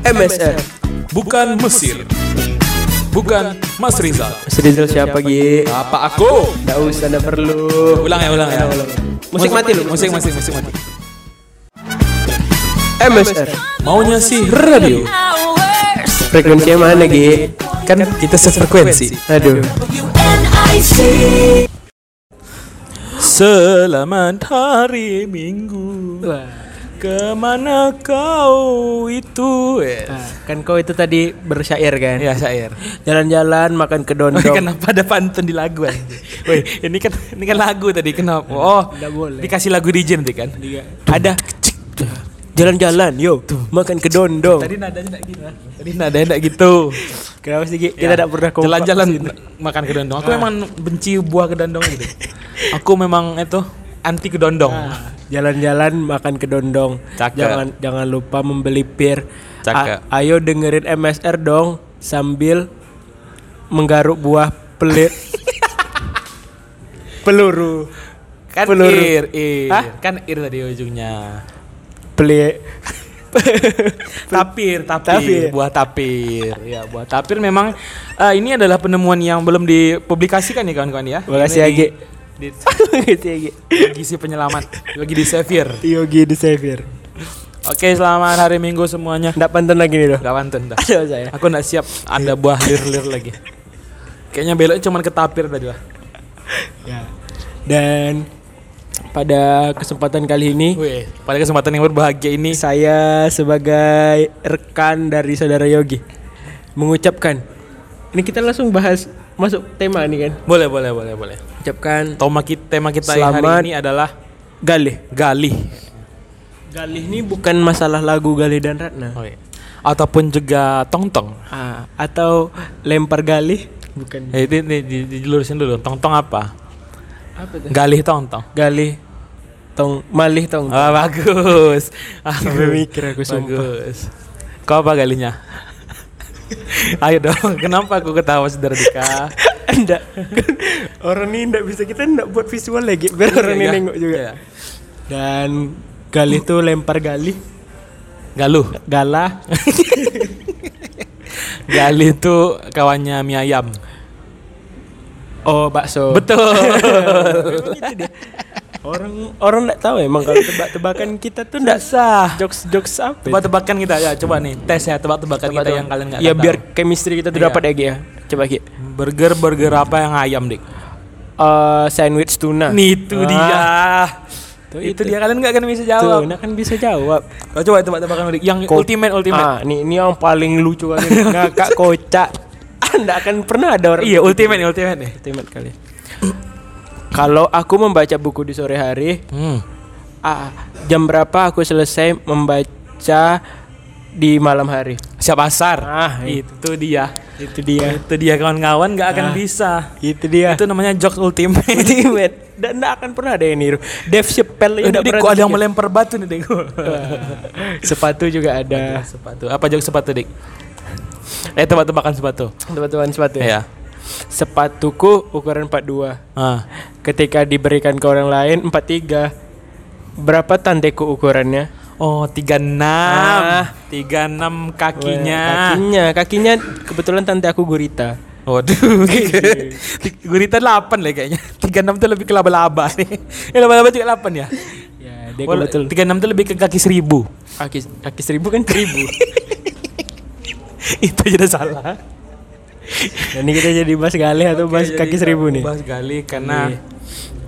MSR. Bukan Mesir. Bukan Mas Rizal. Mas Rizal siapa Gi? Apa aku? Nggak usah, nggak perlu. Ulang ya, ulang ya. Musik mati lu. Musik, musik, musik mati. MSR. Maunya sih radio. Frekuensinya mana Gi? Kan kita sefrekuensi. Aduh. Selamat hari Minggu. Ke mana kau itu? Eh, Nah, kan kau itu tadi bersyair kan? Ya syair. Jalan-jalan makan ke Woi, dondong. kenapa ada pantun di lagu? Woi, ini kan ini kan lagu tadi kenapa? Oh, Nggak boleh. dikasih lagu DJ nanti kan? Iya. Ada. Jalan-jalan, yo. Makan ke dondong. Tadi nadanya enggak gitu. Tadi nadanya enggak gitu. Kenapa sih? Kita Ya, tidak pernah kompak. jalan-jalan makan kedondong. Aku memang benci buah kedondong gitu. Aku memang itu anti kedondong. Ah, Jalan-jalan makan ke dondong. Jangan jangan lupa membeli pir. A- ayo dengerin MSR dong sambil menggaruk buah pelir peluru. Kan Peluru. ir, ir. Hah? Kan ir tadi ujungnya. Peli Tapir, tapir, Tapir. buah tapir. Ya, buah tapir memang eh, ini adalah penemuan yang belum dipublikasikan ya kawan-kawan ya. Makasih, Ini Agi. Di, gitu ya, Gi. di, bagi si penyelamat, bagi di Xavier. Yogi di Xavier. Oke, selamat hari Minggu semuanya. Nggak pantun lagi nih loh. Gak pantun dah. Ada saya. Aku nggak siap ada buah lir-lir lagi. Kayaknya beloknya cuma ke tapir tadi lah. Ya. Dan pada kesempatan kali ini Wih, pada kesempatan yang berbahagia ini saya sebagai rekan dari saudara Yogi mengucapkan ini kita langsung bahas masuk tema nih kan. boleh boleh boleh boleh. Ucapkan Tema kita, tema kita yang hari ini adalah galih. galih. Galih ini bukan masalah lagu Galih dan Ratna. Oh, iya. Ataupun juga tongtong. Ah, atau lempar galih bukan. Eh, ini, ini di- di- dilurusin dulu. Tongtong apa? Apa tuh? Galih tongtong. Galih tong malih tong. Ah, bagus. Ah, Sampai mikir aku sumpah. bagus. Kau apa galihnya? Ayo dong, kenapa aku ketawa saudara Dika? Enggak. orang ini enggak bisa kita enggak buat visual lagi biar orang ini Iya, nengok juga. iya. Dan galih tuh lempar galih, Galuh. galah. Galih itu kawannya mie ayam. Oh, bakso. Betul. Memang itu dia. Orang orang enggak tahu emang kalau tebak-tebakan kita tuh enggak sah. jokes-jokes apa. itu? Tebak-tebakan kita ya, coba nih tes ya tebak-tebakan kita yang kalian nggak Ya tahu. biar chemistry kita tuh Iya. dapat ya Gi, ya. Coba Ki. burger burger apa yang ayam dik? Eh, sandwich tuna. Nih itu Ah, dia. Tuh, itu, itu. dia kalian nggak akan bisa Tuh, jawab. nah kan bisa jawab. Oh, coba tebak-tebakan. Yang Ko- ultimate ultimate. Ah, nih ini yang paling lucu kali. Ngakak kocak. Anda akan pernah ada orang Iya ultimate nih ultimate nih. ultimate kali. Kalau aku membaca buku di sore hari, Hmm. ah, jam berapa aku selesai membaca di malam hari? Siap asar. Ah, itu dia. Itu dia. Itu dia kawan-kawan nggak akan Ah. bisa. Itu dia. Itu namanya jokes ultimate. Dan tidak akan pernah ada yang niru. Dave Chappelle ini dik, ada yang melempar batu nih dik? Sepatu juga ada. sepatu. Apa jokes sepatu dik? Eh tebak-tebakan sepatu. Teman-teman sepatu. Iya. Sepatuku ukuran 42. Ah. Ketika diberikan ke orang lain 43. Berapa tanteku ukurannya? Oh, 36. Ah. 36 kakinya. Wah, Kakinya, kakinya kebetulan tante aku gurita. Waduh. Gurita 8 lah kayaknya. 36 tuh lebih ke laba-laba nih. Ya laba-laba juga 8 ya. Ya, dia Wala- kebetul. 36 tuh lebih ke kaki seribu. Kaki kaki seribu kan seribu. Itu aja udah salah. Dan ini kita jadi bahas galih atau bahas Oke, kaki seribu nih. Bahas gali karena Iya.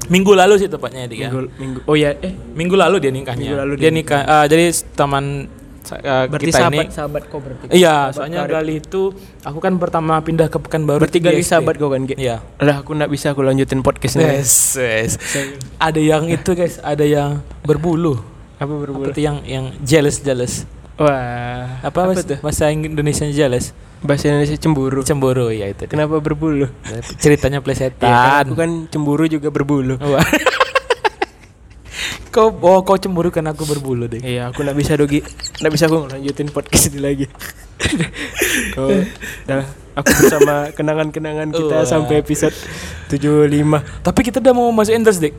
minggu lalu sih tepatnya dia. Minggu, minggu. Oh ya, eh Minggu lalu dia nikahnya. Minggu lalu dia, dia nikah. eh, jadi teman eh, berarti kita sahabat ini. sahabat kau berarti. Iya, soalnya karib. Gali itu aku kan pertama pindah ke Pekanbaru. berarti gali SD. sahabat kau kan? Iya. Lah aku nggak bisa aku lanjutin podcast ini. Yes, yes. Ada yang itu guys, ada yang berbulu. Apa berbulu? Tuh yang yang jealous jealous? Wah, Apa, bahasa, bahasa Indonesia jealous? Bahasa Indonesia cemburu. Cemburu ya itu. dia. Kenapa berbulu? Ceritanya Ya, kan plesetan. aku kan cemburu juga berbulu. Kau oh kau cemburu karena aku berbulu deh. Iya, aku nggak bisa dogi, nggak bisa aku lanjutin podcast ini lagi. Kau, dah, aku bersama kenangan-kenangan kita Wah. sampai episode 75 Tapi kita udah mau masuk endorse dik.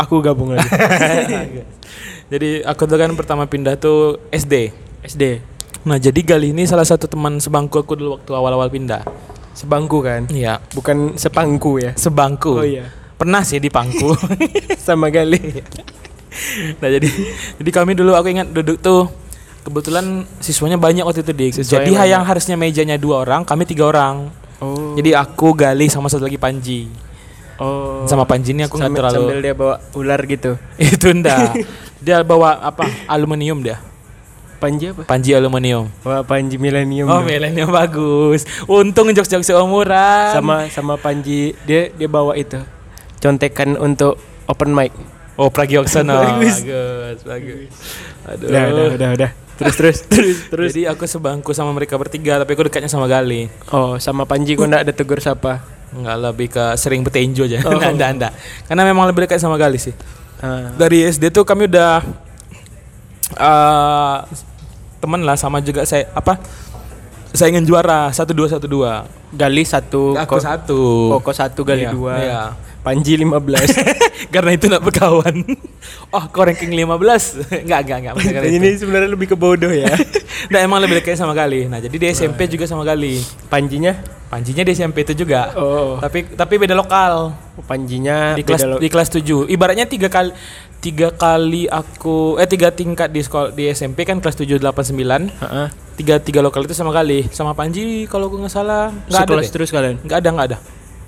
Aku gabung lagi. Jadi aku tuh kan pertama pindah tuh SD. SD. Nah jadi Gali ini salah satu teman sebangku aku dulu waktu awal-awal pindah. Sebangku kan? Iya. Bukan sepangku ya. Sebangku. Oh iya. Pernah sih di pangku. Sama Gali. nah jadi jadi kami dulu aku ingat duduk tuh kebetulan siswanya banyak waktu itu dik. Siswanya Jadi banyak. yang harusnya mejanya dua orang, kami tiga orang. Oh. Jadi aku Gali sama satu lagi Panji. oh. Sama Panji ini aku nggak terlalu. sambil dia bawa ular gitu. Itu ndak. dia bawa apa? Aluminium dia. Panji apa? Panji aluminium. Wah, Panji Millennium. Oh, milenium bagus. Untung jokes-jokes seumuran. sama sama Panji dia dia bawa itu. Contekan untuk open mic. Oh, Pragiwaksono. Bagus. bagus, bagus. Aduh. Udah, udah, udah, udah. Terus terus terus terus. Jadi aku sebangku sama mereka bertiga, tapi aku dekatnya sama Gali. Oh, sama Panji kok enggak ada tegur sapa. Enggak lebih ke sering bertenjo aja. Oh. Nggak, nggak. Karena memang lebih dekat sama Gali sih. Ah. Dari SD tuh kami udah eh temen lah sama juga saya apa? Saingan juara satu dua satu dua. Gali satu, Aku satu. Koko satu Gali Iya, dua. Iya. Panji 15. Karena itu nak berkawan. oh, kau ranking 15. enggak, enggak, enggak. bukan karena itu. ini sebenarnya lebih ke bodoh ya. Nah, emang lebih dekat sama Gali. Nah, jadi di SMP juga sama Gali. Panjinya? Panjinya di SMP itu juga. Oh, Tapi tapi beda lokal. Panjinya Di kelas di kelas 7. Ibaratnya tiga kali tiga kali aku eh tiga tingkat di sekolah di SMP kan kelas 7 8 9. Tiga tiga lokal itu sama Gali. Sama Panji kalau aku nggak salah nggak ada. Deh. terus kalian. Nggak ada, nggak ada.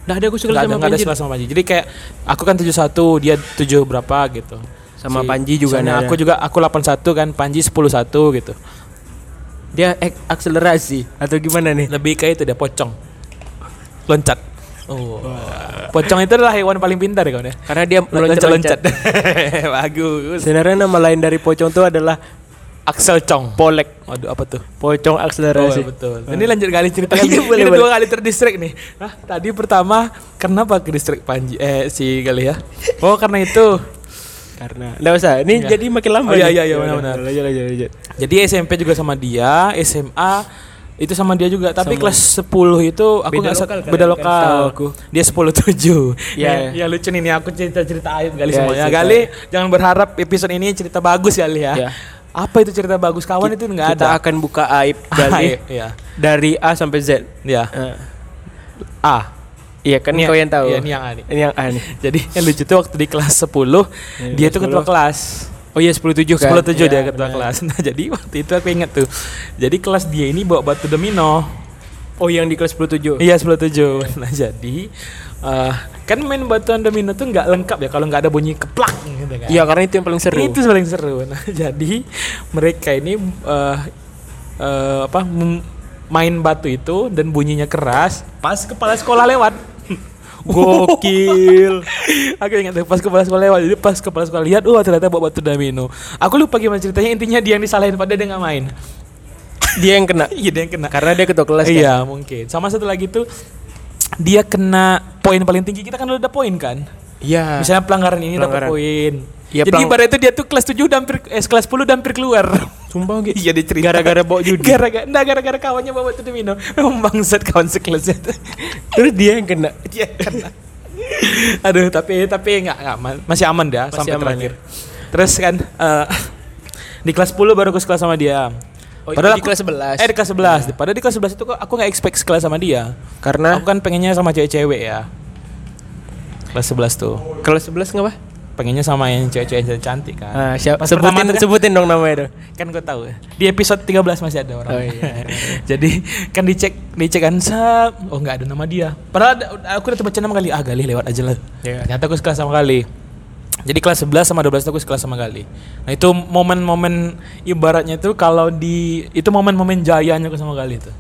Nggak ada aku sekelas ada, sama ada Panji. sekelas sama Panji. Jadi kayak aku kan 71, dia 7 berapa gitu. Sama Panji juga ada. aku juga aku 81 kan, Panji 101 gitu. Dia ek- akselerasi atau gimana nih? Lebih kayak itu dia pocong. Loncat. Oh. Pocong itu adalah hewan paling pintar ya kawan ya. Karena dia Loncat-loncat. Bagus. Sebenarnya nama lain dari pocong itu adalah Axel Chong. polek. Waduh, apa tuh? Pocong Oh, akselerasi. betul. Ini lanjut kali cerita Iya, ini boleh, dua kali terdistract nih. Hah, tadi pertama kenapa ke distrik Panji eh si kali ya? Oh, karena itu. Karena enggak usah. Ini Enggak. jadi makin lama. Oh, iya, iya, iya, Ya. Lanjut lanjut lanjut. Jadi SMP juga sama dia, SMA itu sama dia juga, tapi Sama. kelas 10 itu aku Beda nggak lokal kan, beda kan lokal. aku. Dia 10 7. Iya. Ya, lucu nih, aku cerita-cerita aib kali Iya, semuanya. cerita. Kali jangan berharap episode ini cerita bagus kali ya. Iya. Apa itu cerita bagus kawan itu nggak Kita ada. akan buka aib Gali Aib, Iya. dari A sampai Z. Ya. Eh, A. iya kan Ini kau yang tahu. Iya, ini yang A nih. Ini yang A nih. Jadi yang lucu tuh waktu di kelas 10 Iya, dia tuh ketua 10. kelas. Oh iya 10 7 kan. 10 7 dia ketua benar. kelas. Nah, jadi waktu itu aku ingat tuh. Jadi kelas dia ini bawa batu domino. Oh yang di kelas 10 7. Iya 10 7. Nah, jadi eh, kan main batuan domino tuh nggak lengkap ya kalau nggak ada bunyi keplak gitu kan. Iya karena itu yang paling seru. Itu paling seru. Nah, jadi mereka ini eh eh, apa main batu itu dan bunyinya keras pas kepala sekolah lewat. Gokil. Aku ingat pas kepala sekolah lewat. Jadi pas kepala sekolah lihat, wah ternyata bawa batu domino. Aku lupa gimana ceritanya. Intinya dia yang disalahin pada dia nggak main. Dia yang kena. Iya dia yang kena. Karena dia ketua kelas kan. Iya mungkin. Sama satu lagi tuh dia kena poin paling tinggi kita kan udah ada poin kan. Iya. Misalnya pelanggaran ini dapat poin. Iya, Jadi pelang- ibarat itu dia tuh kelas 7 udah hampir eh kelas 10 udah hampir keluar. Sumpah gitu. Iya dia cerita. Gara-gara bawa judi. Gara-gara enggak gara-gara kawannya bawa batu domino. Memang bangsat kawan sekelasnya. Terus dia yang kena. Dia kena. Aduh, tapi tapi enggak enggak aman. Masih aman dia Masih sampai aman, terakhir. Terus kan eh, di kelas 10 baru aku sekelas sama dia. Oh, Padahal di aku- kelas 11. Eh di kelas 11. Padahal di kelas 11 itu kok aku nggak expect sekelas sama dia. Karena Aku kan pengennya sama cewek-cewek ya. Kelas 11 tuh. kelas 11 ngapa? Pengennya sama yang cewek-cewek yang cantik kan. Ah, siapa sebutin kan- sebutin dong namanya dong. kan gue tahu ya. Di episode 13 masih ada orang. Oh, iya. Jadi kan dicek dicek kan sab. Oh nggak ada nama dia. Padahal ada- aku udah baca nama kali. Ah Gali lewat aja lah. Iya. Ternyata aku sekelas sama Gali. Jadi kelas 11 sama 12 itu aku sekelas sama Gali. Nah itu momen-momen ibaratnya itu kalau di itu momen-momen jayanya aku sama Gali itu.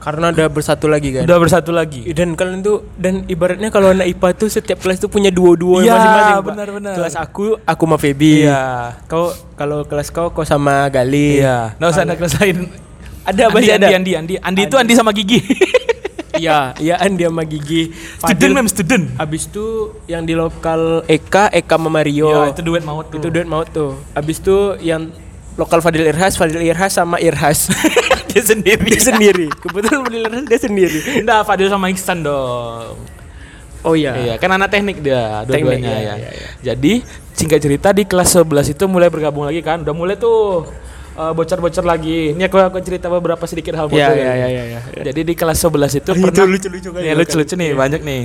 Karena udah bersatu lagi kan. Udah bersatu lagi. Dan kalian tuh dan ibaratnya kalau anak IPA tuh setiap kelas tuh punya duo-duo Iya, masing-masing. Pak. benar-benar. Kelas aku aku sama Feby. Iya. Kau kalau kelas kau kau sama Gali. Iya. Nggak usah ada kelas lain. Ada Andi, masih Andi, ada. Andi, Andi, Andi, itu Andi sama Gigi. Iya, iya Andi sama Gigi. student mem student. Abis itu yang di lokal Eka, Eka sama Mario. Iya, itu duet maut tuh. Itu duet maut tuh. Abis itu yang lokal Fadil Irhas, Fadil Irhas sama Irhas. dia sendiri. dia sendiri. Kebetulan Fadil Irhas dia sendiri. Enggak, Fadil sama Iksan dong. Oh iya. Iya, kan anak teknik dia, Teknik, dua-duanya iya, ya. iya, iya. Jadi, singkat cerita di kelas 11 itu mulai bergabung lagi kan. Udah mulai tuh eh, bocor-bocor lagi. Ini aku aku cerita beberapa sedikit hal Iya, bocor iya, ya. iya, iya, iya. Jadi di kelas 11 itu pernah lucu-lucu kan Ya, ya, lucu-lucu nih, banyak nih.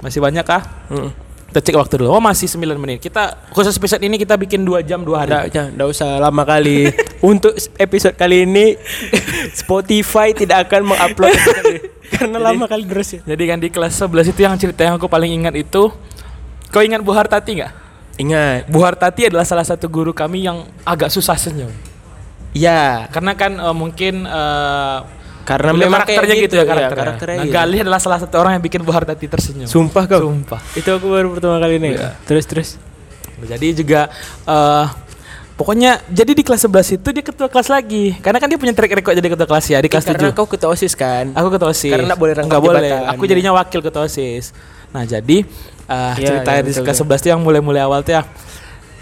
Masih banyak kah? Heeh. Kita cek waktu dulu. Oh, masih 9 menit. Kita khusus episode ini kita bikin 2 jam 2 hari. Nggak, jangan, nggak usah lama kali. Untuk episode kali ini Spotify tidak akan mengupload karena Jadi- lama kali terus ya. Jadi kan di kelas 11 itu yang cerita yang aku paling ingat itu Kau ingat Bu Hartati nggak? Ingat, Bu Hartati adalah salah satu guru kami yang agak susah senyum. Ya Karena kan eh, mungkin eh, karena memang karakternya kayak gitu ya iya, karakternya. karakternya nah, gitu. Galih adalah salah satu orang yang bikin Bu Hartati tersenyum. Sumpah kau. Sumpah. Itu aku baru pertama kali nih. Iya. Terus terus. Jadi juga eh pokoknya jadi di kelas 11 itu dia ketua kelas lagi. Karena kan dia punya track record jadi ketua kelas ya di kelas karena 7. kau ketua OSIS kan. Aku ketua OSIS. Karena nggak boleh rangkap Nggak boleh. Aku jadinya wakil ketua OSIS. Nah, jadi eh Iya, cerita iya, di betul, kelas 11 itu yang mulai-mulai awal tuh ya.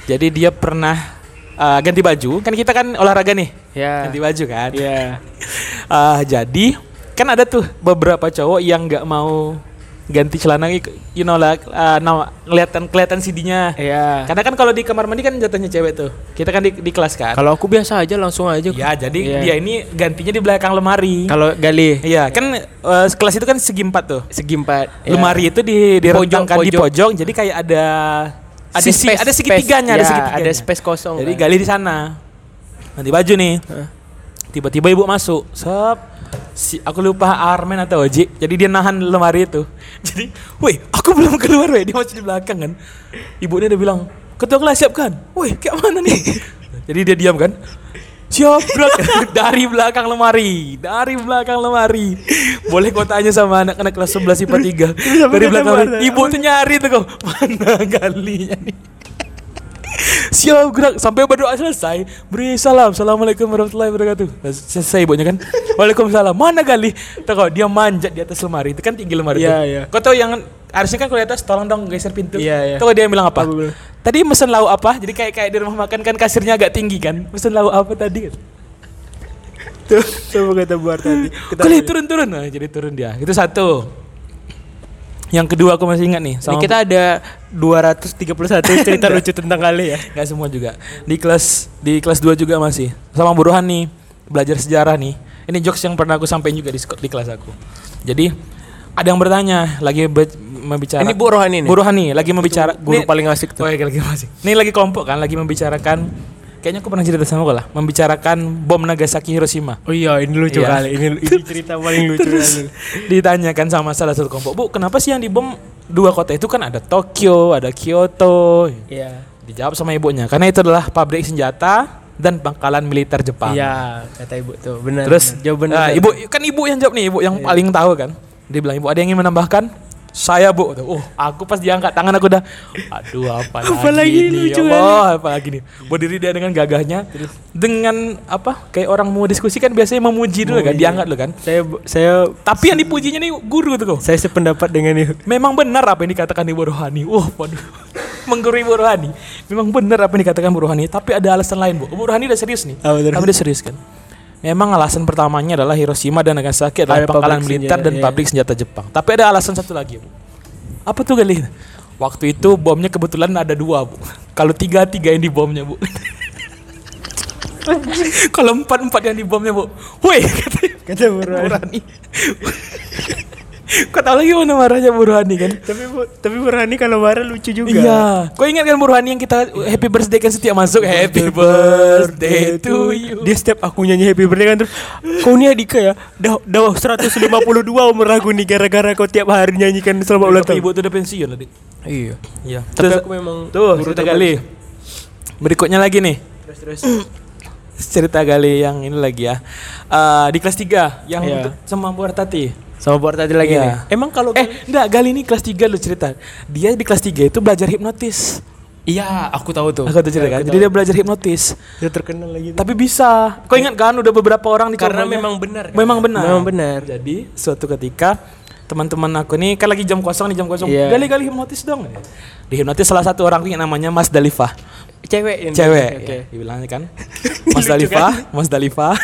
Jadi dia pernah eh, ganti baju. Kan kita kan olahraga nih. Ya. Ganti baju kan. Ya. Ah, jadi kan ada tuh beberapa cowok yang nggak mau ganti celana you know lah uh, nah, kelihatan kelihatan CD-nya. Ya. Karena kan kalau di kamar mandi kan jatuhnya cewek tuh. Kita kan di, di kelas kan. Kalau aku biasa aja langsung aja. Ya, jadi Iya. dia ini gantinya di belakang lemari. Kalau gali Iya, kan eh, kelas itu kan segi empat tuh. segi empat. ya. Lemari itu di direntangkan di pojok. pojok, jadi kayak ada ada sisi, space, ada segitiganya, space. ada Ya, segitiganya. ada space kosong. Jadi kan. gali di sana. Nanti baju nih. Tiba-tiba ibu masuk. Sep. Si, aku lupa Armen atau Oji. Jadi dia nahan lemari itu. Jadi, woi, aku belum keluar weh. Dia masih di belakang kan. Ibunya udah bilang, ketua kelas siap kan? Woi, kayak mana nih? Jadi dia diam kan. Bro dari belakang lemari, dari belakang lemari. Boleh kau tanya sama anak-anak kelas 11 IPA 3 dari belakang lemari. Ibu tuh nyari tuh kok. Mana galinya nih? Siap gerak sampai berdoa selesai Beri salam Assalamualaikum warahmatullahi wabarakatuh Nah, Selesai ibunya kan Waalaikumsalam Mana gali Tahu kau dia manjat di atas lemari Itu kan tinggi lemari Iya, tuh. iya. Kau tahu yang Harusnya kan kalau di atas Tolong dong geser pintu Iya, iya. Tahu dia yang bilang apa? Tadi mesen lauk apa Jadi kayak kayak di rumah makan kan kasirnya agak tinggi kan Mesen lauk apa tadi Tuh, coba kata buat tadi. Kita Kali turun-turun nah, Jadi turun dia Itu satu Yang kedua aku masih ingat nih Ini kita ada 231 cerita lucu tentang kali ya. Gak semua juga. Di kelas di kelas 2 juga masih. Sama Bu Rohani belajar sejarah nih. Ini jokes yang pernah aku sampaikan juga di, di kelas aku. Jadi ada yang bertanya lagi be- membicara. Ini Bu Rohani nih? Bu Rohani lagi membicara. Guru Nih- paling asik tuh. Oh, iya, lagi masih. Ini lagi kelompok kan lagi membicarakan kayaknya aku pernah cerita sama kau lah, membicarakan bom Nagasaki Hiroshima. Oh iya, ini lucu Iya. kali. Ini, ini cerita paling lucu kali. Ditanyakan sama salah satu kelompok, "Bu, kenapa sih yang dibom dua kota itu kan ada Tokyo, ada Kyoto?" Iya. Dijawab sama ibunya, karena itu adalah pabrik senjata dan pangkalan militer Jepang. Iya, kata ibu tuh. Benar. Terus benar. jawaban benar. ibu kan ibu yang jawab nih, ibu yang paling tahu kan. Dia bilang, "Ibu, ada yang ingin menambahkan?" Saya, Bu. Tuh, Oh, aku pas diangkat tangan aku udah aduh apa lagi, Apalagi ini nih, lucu ya Allah, apa lagi nih. Berdiri dia dengan gagahnya dengan apa? Kayak orang mau diskusi kan biasanya memuji dulu kan, iya. diangkat dulu kan. saya saya Tapi yang dipujinya nih guru tuh kok. saya sependapat dengan itu. Memang benar apa yang dikatakan Ibu Rohani. Wah, waduh. Menggurui Ibu Rohani. Memang benar apa yang dikatakan Bu Rohani, tapi ada alasan lain, Bu. Bu Rohani udah serius nih. Apa tuh? Tapi dia serius kan. Memang alasan pertamanya adalah Hiroshima dan Nagasaki adalah Ada pangkalan militer senjata, dan iya. pabrik senjata Jepang. Tapi ada alasan satu lagi, Bu. Apa tuh kali? Waktu itu bomnya kebetulan ada dua, Bu. Kalau tiga tiga yang dibomnya, Bu. Kalau empat empat yang dibomnya, Bu. Woi, Kata Bu Bu Rohani. Kau tahu lagi mana marahnya Bu Rohani kan? tapi Bu, tapi Bu Rohani kalau marah lucu juga. Iya. Kau ingat kan Bu Rohani yang kita happy birthday kan setiap masuk happy birthday to you. Dia setiap aku nyanyi happy birthday kan terus kau nih Adika ya. Dah dah 152 umur aku nih gara-gara kau tiap hari nyanyikan selamat ulang Tapi tahun. ibu tuh udah pensiun tadi. Iya. Iya. Tapi Terus aku memang tuh cerita kali. Berikutnya lagi nih. Terus terus. Cerita kali yang ini lagi ya. Eh, di kelas 3 yang untuk sama Bu Artati. Sama Bu tadi lagi Iya. nih. Emang kalau Eh, enggak, Gali ini kelas 3 lu cerita. Dia di kelas 3 itu belajar hipnotis. iya, aku tahu tuh. Aku tuh cerita kan. Aku Jadi tahu. dia belajar hipnotis. dia terkenal lagi tuh. Tapi bisa. Kau ingat kan udah beberapa orang di Karena memang benar kan? Memang benar. Memang benar. Jadi suatu ketika teman-teman aku nih kan lagi jam kosong nih jam kosong. Iya. Gali-gali hipnotis dong. Di hipnotis salah satu orang yang namanya Mas Dalifah. Cewek yang Cewek. Oke. Ya, dibilangnya kan. Mas Dalifah, Mas Dalifah.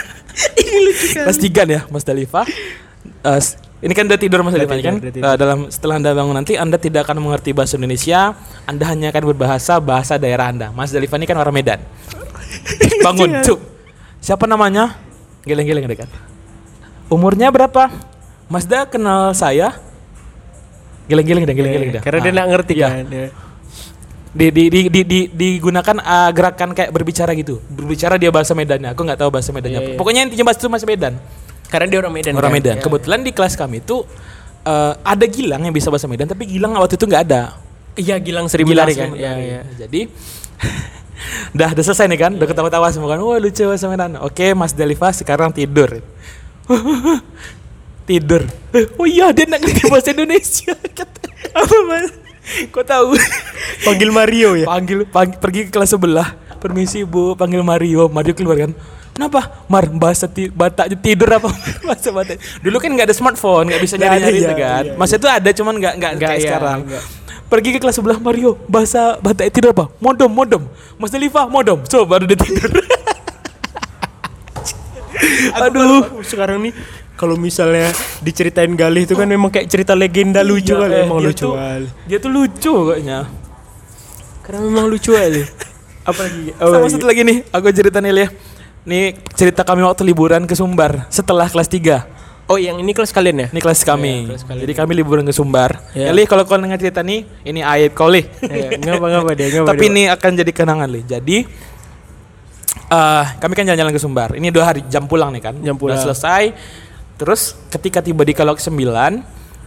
Kelas tiga ya, Mas Dalifah. Eh, s- ini kan udah tidur Mas tidur, kan. tidur. Eh, dalam setelah Anda bangun nanti Anda tidak akan mengerti bahasa Indonesia, Anda hanya akan berbahasa bahasa daerah Anda. Mas Dalifah ini kan orang Medan. bangun, cuk. Siapa namanya? Geleng-geleng dekat. Umurnya berapa? Mazda kenal saya. Geleng-geleng dah, geleng-geleng dah. Karena dia Ah, nak ngerti iya. kan. ya. Di, di, di, di, di- digunakan ah, gerakan kayak berbicara gitu. Berbicara dia bahasa Medannya. Aku nggak tahu bahasa Medannya. Iya, apa. iya. Pokoknya intinya bahasa itu bahasa Medan. Karena dia orang Medan. Orang kan? Medan. Ya. Kebetulan di kelas kami itu eh, ada Gilang yang bisa bahasa Medan, tapi Gilang waktu itu nggak ada. Iya Gilang seribu Gilang lari kan. Iya Menari. iya. Jadi udah udah selesai nih kan, udah ketawa-tawa semua kan. Wah lucu bahasa Medan. Oke, Mas Deliva sekarang tidur. tidur. Oh iya, dia nak ngerti bahasa Indonesia. Apa mas? Kau tahu? Panggil Mario ya. panggil, pang- pergi ke kelas sebelah. Permisi bu, panggil Mario. Mario keluar kan. Kenapa? Mar, bahasa ti Batak tidur apa? bahasa Batak. Dulu kan nggak ada smartphone, nggak bisa Nggak ada, nyari-nyari iya, itu kan. iya, Masa itu ada, cuman nggak nggak kayak iya, sekarang. Pergi ke kelas sebelah Mario, bahasa Batak tidur apa? Modom, modom. Mas Deliva, modom. So baru dia tidur. Aduh. sekarang nih kalau misalnya diceritain Galih itu kan memang kayak cerita legenda lucu Iya, kali eh, emang dia lucu tuh- kali. Dia tuh lucu kayaknya. Karena memang lucu kali. Apa lagi? Oh, Sama iya. satu lagi nih, aku cerita nih ya. Nih cerita kami waktu liburan ke Sumbar setelah kelas 3. Oh, yang ini kelas kalian ya? Ini kelas kami. kelas kalian. Jadi kami liburan ke Sumbar. Ya, Li, kalau kau dengar cerita nih, ini aib kau, Li. Iya, ngapa ngapa dia, ngapa Tapi ini akan jadi kenangan, Li. Jadi eh kami kan jalan-jalan ke Sumbar. Ini dua hari jam pulang nih kan. Jam Udah pulang. selesai. Terus ketika tiba di Kalok 9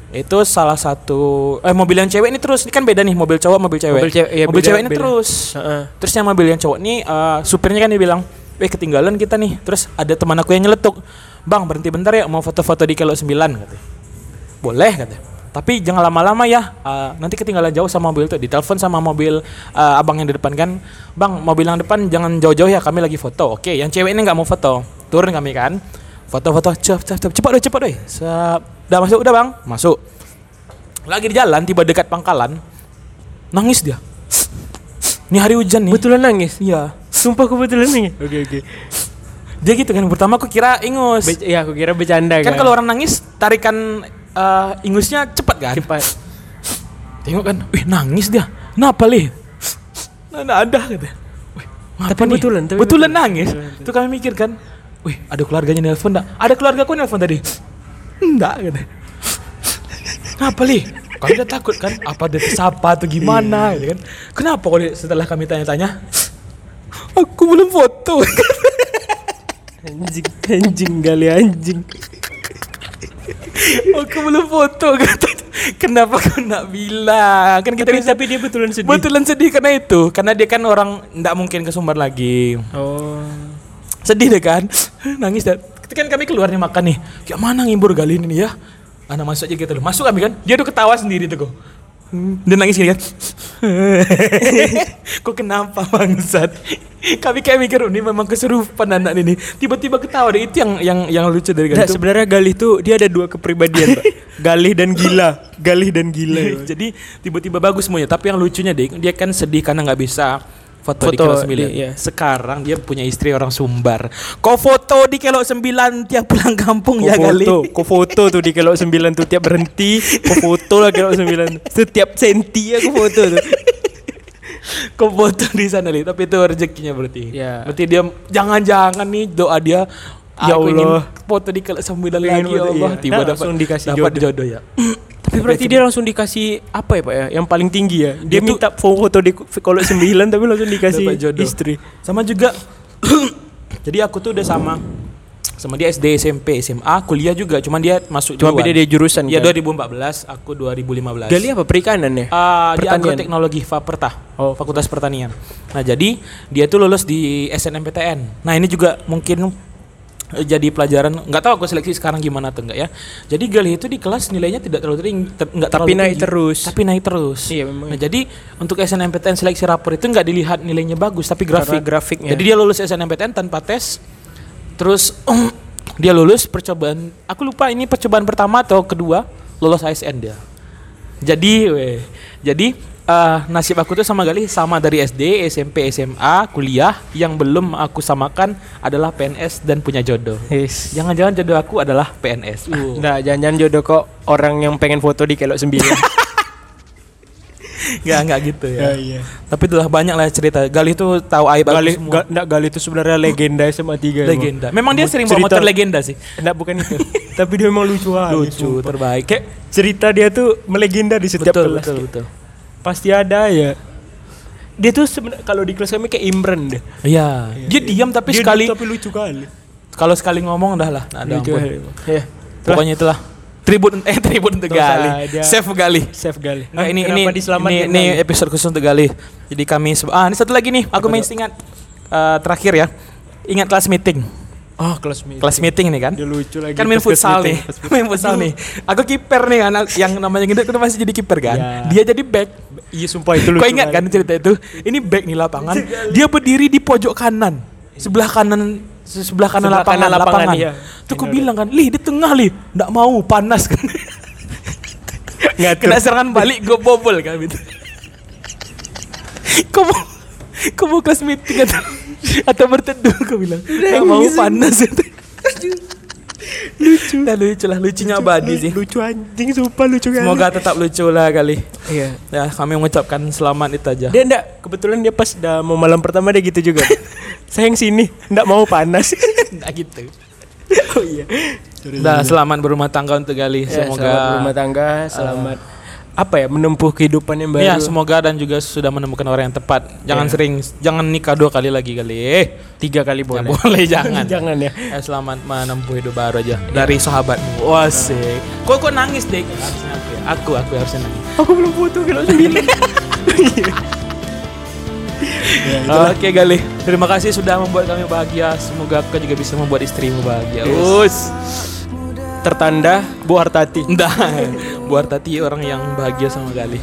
itu salah satu eh mobil yang cewek ini terus ini kan beda nih mobil cowok mobil cewek Mobil cewek, iya, mobil beda- cewek ini beda. terus Heeh. terus yang mobil yang cowok nih eh, supirnya kan dia bilang eh ketinggalan kita nih. Terus ada teman aku yang nyeletuk. Bang berhenti bentar ya mau foto-foto di Kalok 9 katanya boleh katanya tapi jangan lama-lama ya. Eh, nanti ketinggalan jauh sama mobil itu ditelepon sama mobil eh, abang yang di depan kan. Bang mobil yang depan jangan jauh-jauh ya kami lagi foto oke yang cewek ini nggak mau foto. Turun kami kan. Foto-foto cepat cepat cepat deh cepat deh Sep. udah masuk udah bang? Masuk. Lagi di jalan tiba dekat pangkalan. Nangis dia. Ini hari hujan nih. Betulan nangis? iya Sumpah kebetulan nangis. Oke oke. dia gitu kan pertama aku kira ingus Be- ya aku kira bercanda kan kalau orang nangis tarikan eh, ingusnya cepat kan cepat. Tengok kan, wih nangis dia. Kenapa li? Nah, nah, ada kata. Wih, Tapi nih? betulan, tapi betulan betulan. nangis. Itu kami mikir kan, wih ada keluarganya nelpon enggak? Ada keluarga aku nelpon tadi. Enggak kata. Kenapa li? Kami udah takut kan, apa dia tersapa atau gimana gitu kan. Kenapa kalau setelah kami tanya-tanya, aku belum foto. Anjing anjing kali anjing. aku belum foto kata. Kenapa kau nak bilang? Kan kita Tapi bisa tapi dia betulan sedih. Betulan sedih karena itu, karena dia kan orang ndak mungkin ke Sumbar lagi. Oh. Sedih deh kan, nangis dan ketika kami keluar nih makan nih, kayak mana ngibur kali ini ya? Anak masuk aja gitu loh, masuk kami kan, dia tuh ketawa sendiri tuh kok. Dia nangis gini kan Kok kenapa bangsat Kami kayak mikir "Oh, Ini memang keserupan anak ini Tiba-tiba ketawa deh Itu yang yang yang lucu dari Nggak, itu sebenarnya Galih tuh dia ada dua kepribadian, Pak. Galih dan gila. Galih dan gila. Jadi tiba-tiba bagus semuanya. Tapi yang lucunya deh, dia kan sedih karena nggak bisa foto, di Foto Kelok 9. di- iya. Sekarang dia punya istri orang Sumbar. Kau foto di Kelok 9 tiap pulang kampung Kau ya kali. foto, kau foto tuh di kelok 9 tuh tiap berhenti, kau foto lah kelok 9. Setiap senti aku foto tuh. Kau foto di sana li. Tapi itu rezekinya berarti. Iya. Berarti dia jangan-jangan nih doa dia Ya aku ingin Allah. foto di Kelok 9 Pengen lagi ya foto, Allah. iya. Tiba Nah, dapat dikasih dapat jodoh. jodoh ya. Tapi berarti dia langsung dikasih apa ya Pak ya? Yang paling tinggi ya. Dia, Dia tuh- minta foto di kolom 9 tapi langsung dikasih jodoh. istri. Sama juga Jadi aku tuh udah sama sama dia SD, SMP, SMA, kuliah juga, cuman dia masuk Cuma beda dia jurusan Iya kan. 2014, aku 2015. Gali apa perikanan ya? Di Pertanian. agroteknologi Faperta, Oh. Fakultas Pertanian. Nah, jadi dia tuh lulus di SNMPTN. Nah, ini juga mungkin jadi pelajaran nggak tahu aku seleksi sekarang gimana tuh enggak ya. Jadi Galih itu di kelas nilainya tidak terlalu tinggi, ter- nggak Tapi terlalu naik tinggi. terus. Tapi naik terus. Iya, memang. Nah, jadi untuk SNMPTN seleksi rapor itu nggak dilihat nilainya bagus, tapi grafik. Karena grafiknya. Jadi dia lulus SNMPTN tanpa tes. Terus dia lulus percobaan. Aku lupa ini percobaan pertama atau kedua lulus ASN dia. Jadi, weh, jadi eh, nasib aku tuh sama Galih sama dari SD, SMP, SMA, kuliah. Yang belum aku samakan adalah PNS dan punya jodoh. Yes. Jangan-jangan jodoh aku adalah PNS. Uh. Nah, jangan-jangan jodoh kok orang yang pengen foto di kelok 9. Nggak nggak gitu ya. iya. Tapi itulah banyak lah cerita. Galih tuh tahu aib aku Gali, semua. ga, enggak, Gali itu sebenarnya legenda SMA 3 emang. legenda. Memang dia sering Cerita- motor legenda sih. Enggak bukan itu. Tapi dia memang lucu aja. Lucu, sumpah. terbaik. Kayak cerita dia tuh melegenda di setiap betul, kelas. betul, betul. Pasti ada ya. Dia tuh sebenarnya kalau di kelas kami kayak Imran deh. Iya. Dia diam tapi Dia sekali tapi lucu kali. kalau sekali ngomong dah lah. Nah, ada lucu. Ya. Pokoknya itulah. Tribun eh tribun untuk Nggak usah, Gali. dia- Save Gali. Save Gali. Nah, ini ini ini, ini episode khusus untuk Gali. Jadi kami ah ini satu lagi nih. Aku masih ingat eh, terakhir ya. Ingat kelas meeting. Oh, kelas meeting. Kelas meeting nih kan. Dia lucu lagi. Kan main futsal nih. Main futsal nih. Aku kiper nih anak yang namanya gendut kan masih jadi kiper kan. Ya. Dia jadi back. Iya sumpah itu lucu. Kau ingat kan cerita itu? Ini back nih lapangan. Dia berdiri di pojok kanan. Sebelah kanan sebelah kanan Sebelah lapangan, kanan lapangan, lapangan. iya. Tuh aku bilang kan, "Lih, di tengah, Lih. Enggak mau, panas kan." Kena serangan balik gue bobol kan gitu. Kau mau Kau mau kelas meeting atau atau berteduh kau bilang Nggak mau panas itu lucu lah lucu lah lucunya abadi sih Lucu anjing sumpah lucu kali. semoga tetap lucu lah kali Iya. ya kami mengucapkan selamat itu aja Dia enggak kebetulan dia pas udah mau malam pertama dia gitu juga. Sayang sini, enggak mau panas. Nggak gitu oh iya. Dah selamat berumah tangga untuk Gali Ya, semoga selamat rumah tangga, selamat apa ya menempuh kehidupan yang baru. Ya semoga dan juga sudah menemukan orang yang tepat. Jangan Iya. sering, jangan nikah dua kali lagi kali. Eh, tiga kali boleh, boleh. boleh jangan. Jangan ya. Eh, selamat menempuh hidup baru aja dari sahabatmu. Wah sih. Kok kok nangis dek? Harusnya aku ya. Aku aku harusnya nangis. Aku belum foto kalau sembilan. Oke Gali, terima kasih sudah membuat kami bahagia. Semoga kau juga bisa membuat istrimu bahagia. Yes. Us. Tertanda Bu Artati. Dah, buat tadi orang yang bahagia sama Gali.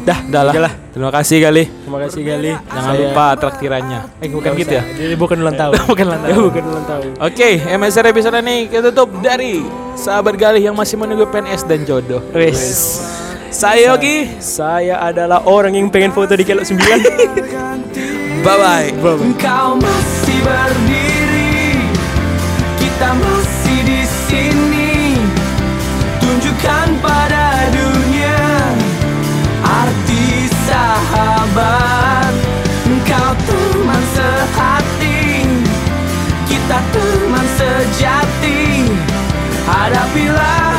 Dah, Dah lah. Yalah. Terima kasih Gali. Terima kasih Gali. Jangan Saya- lupa traktirannya. Eh bukan Nggak gitu ya? Jadi bukan ulang tahun. Bukan ulang tahun. Bukan ulang tahun. Oke, MSR episode ini kita tutup dari sahabat Galih yang masih menunggu PNS dan jodoh. Wes. Saya Yogi. Saya adalah orang yang pengen foto di kelok 9. Bye bye. Engkau masih berdiri, kita masih di sini. Sahabat. Engkau teman sehati, kita teman sejati. Hadapilah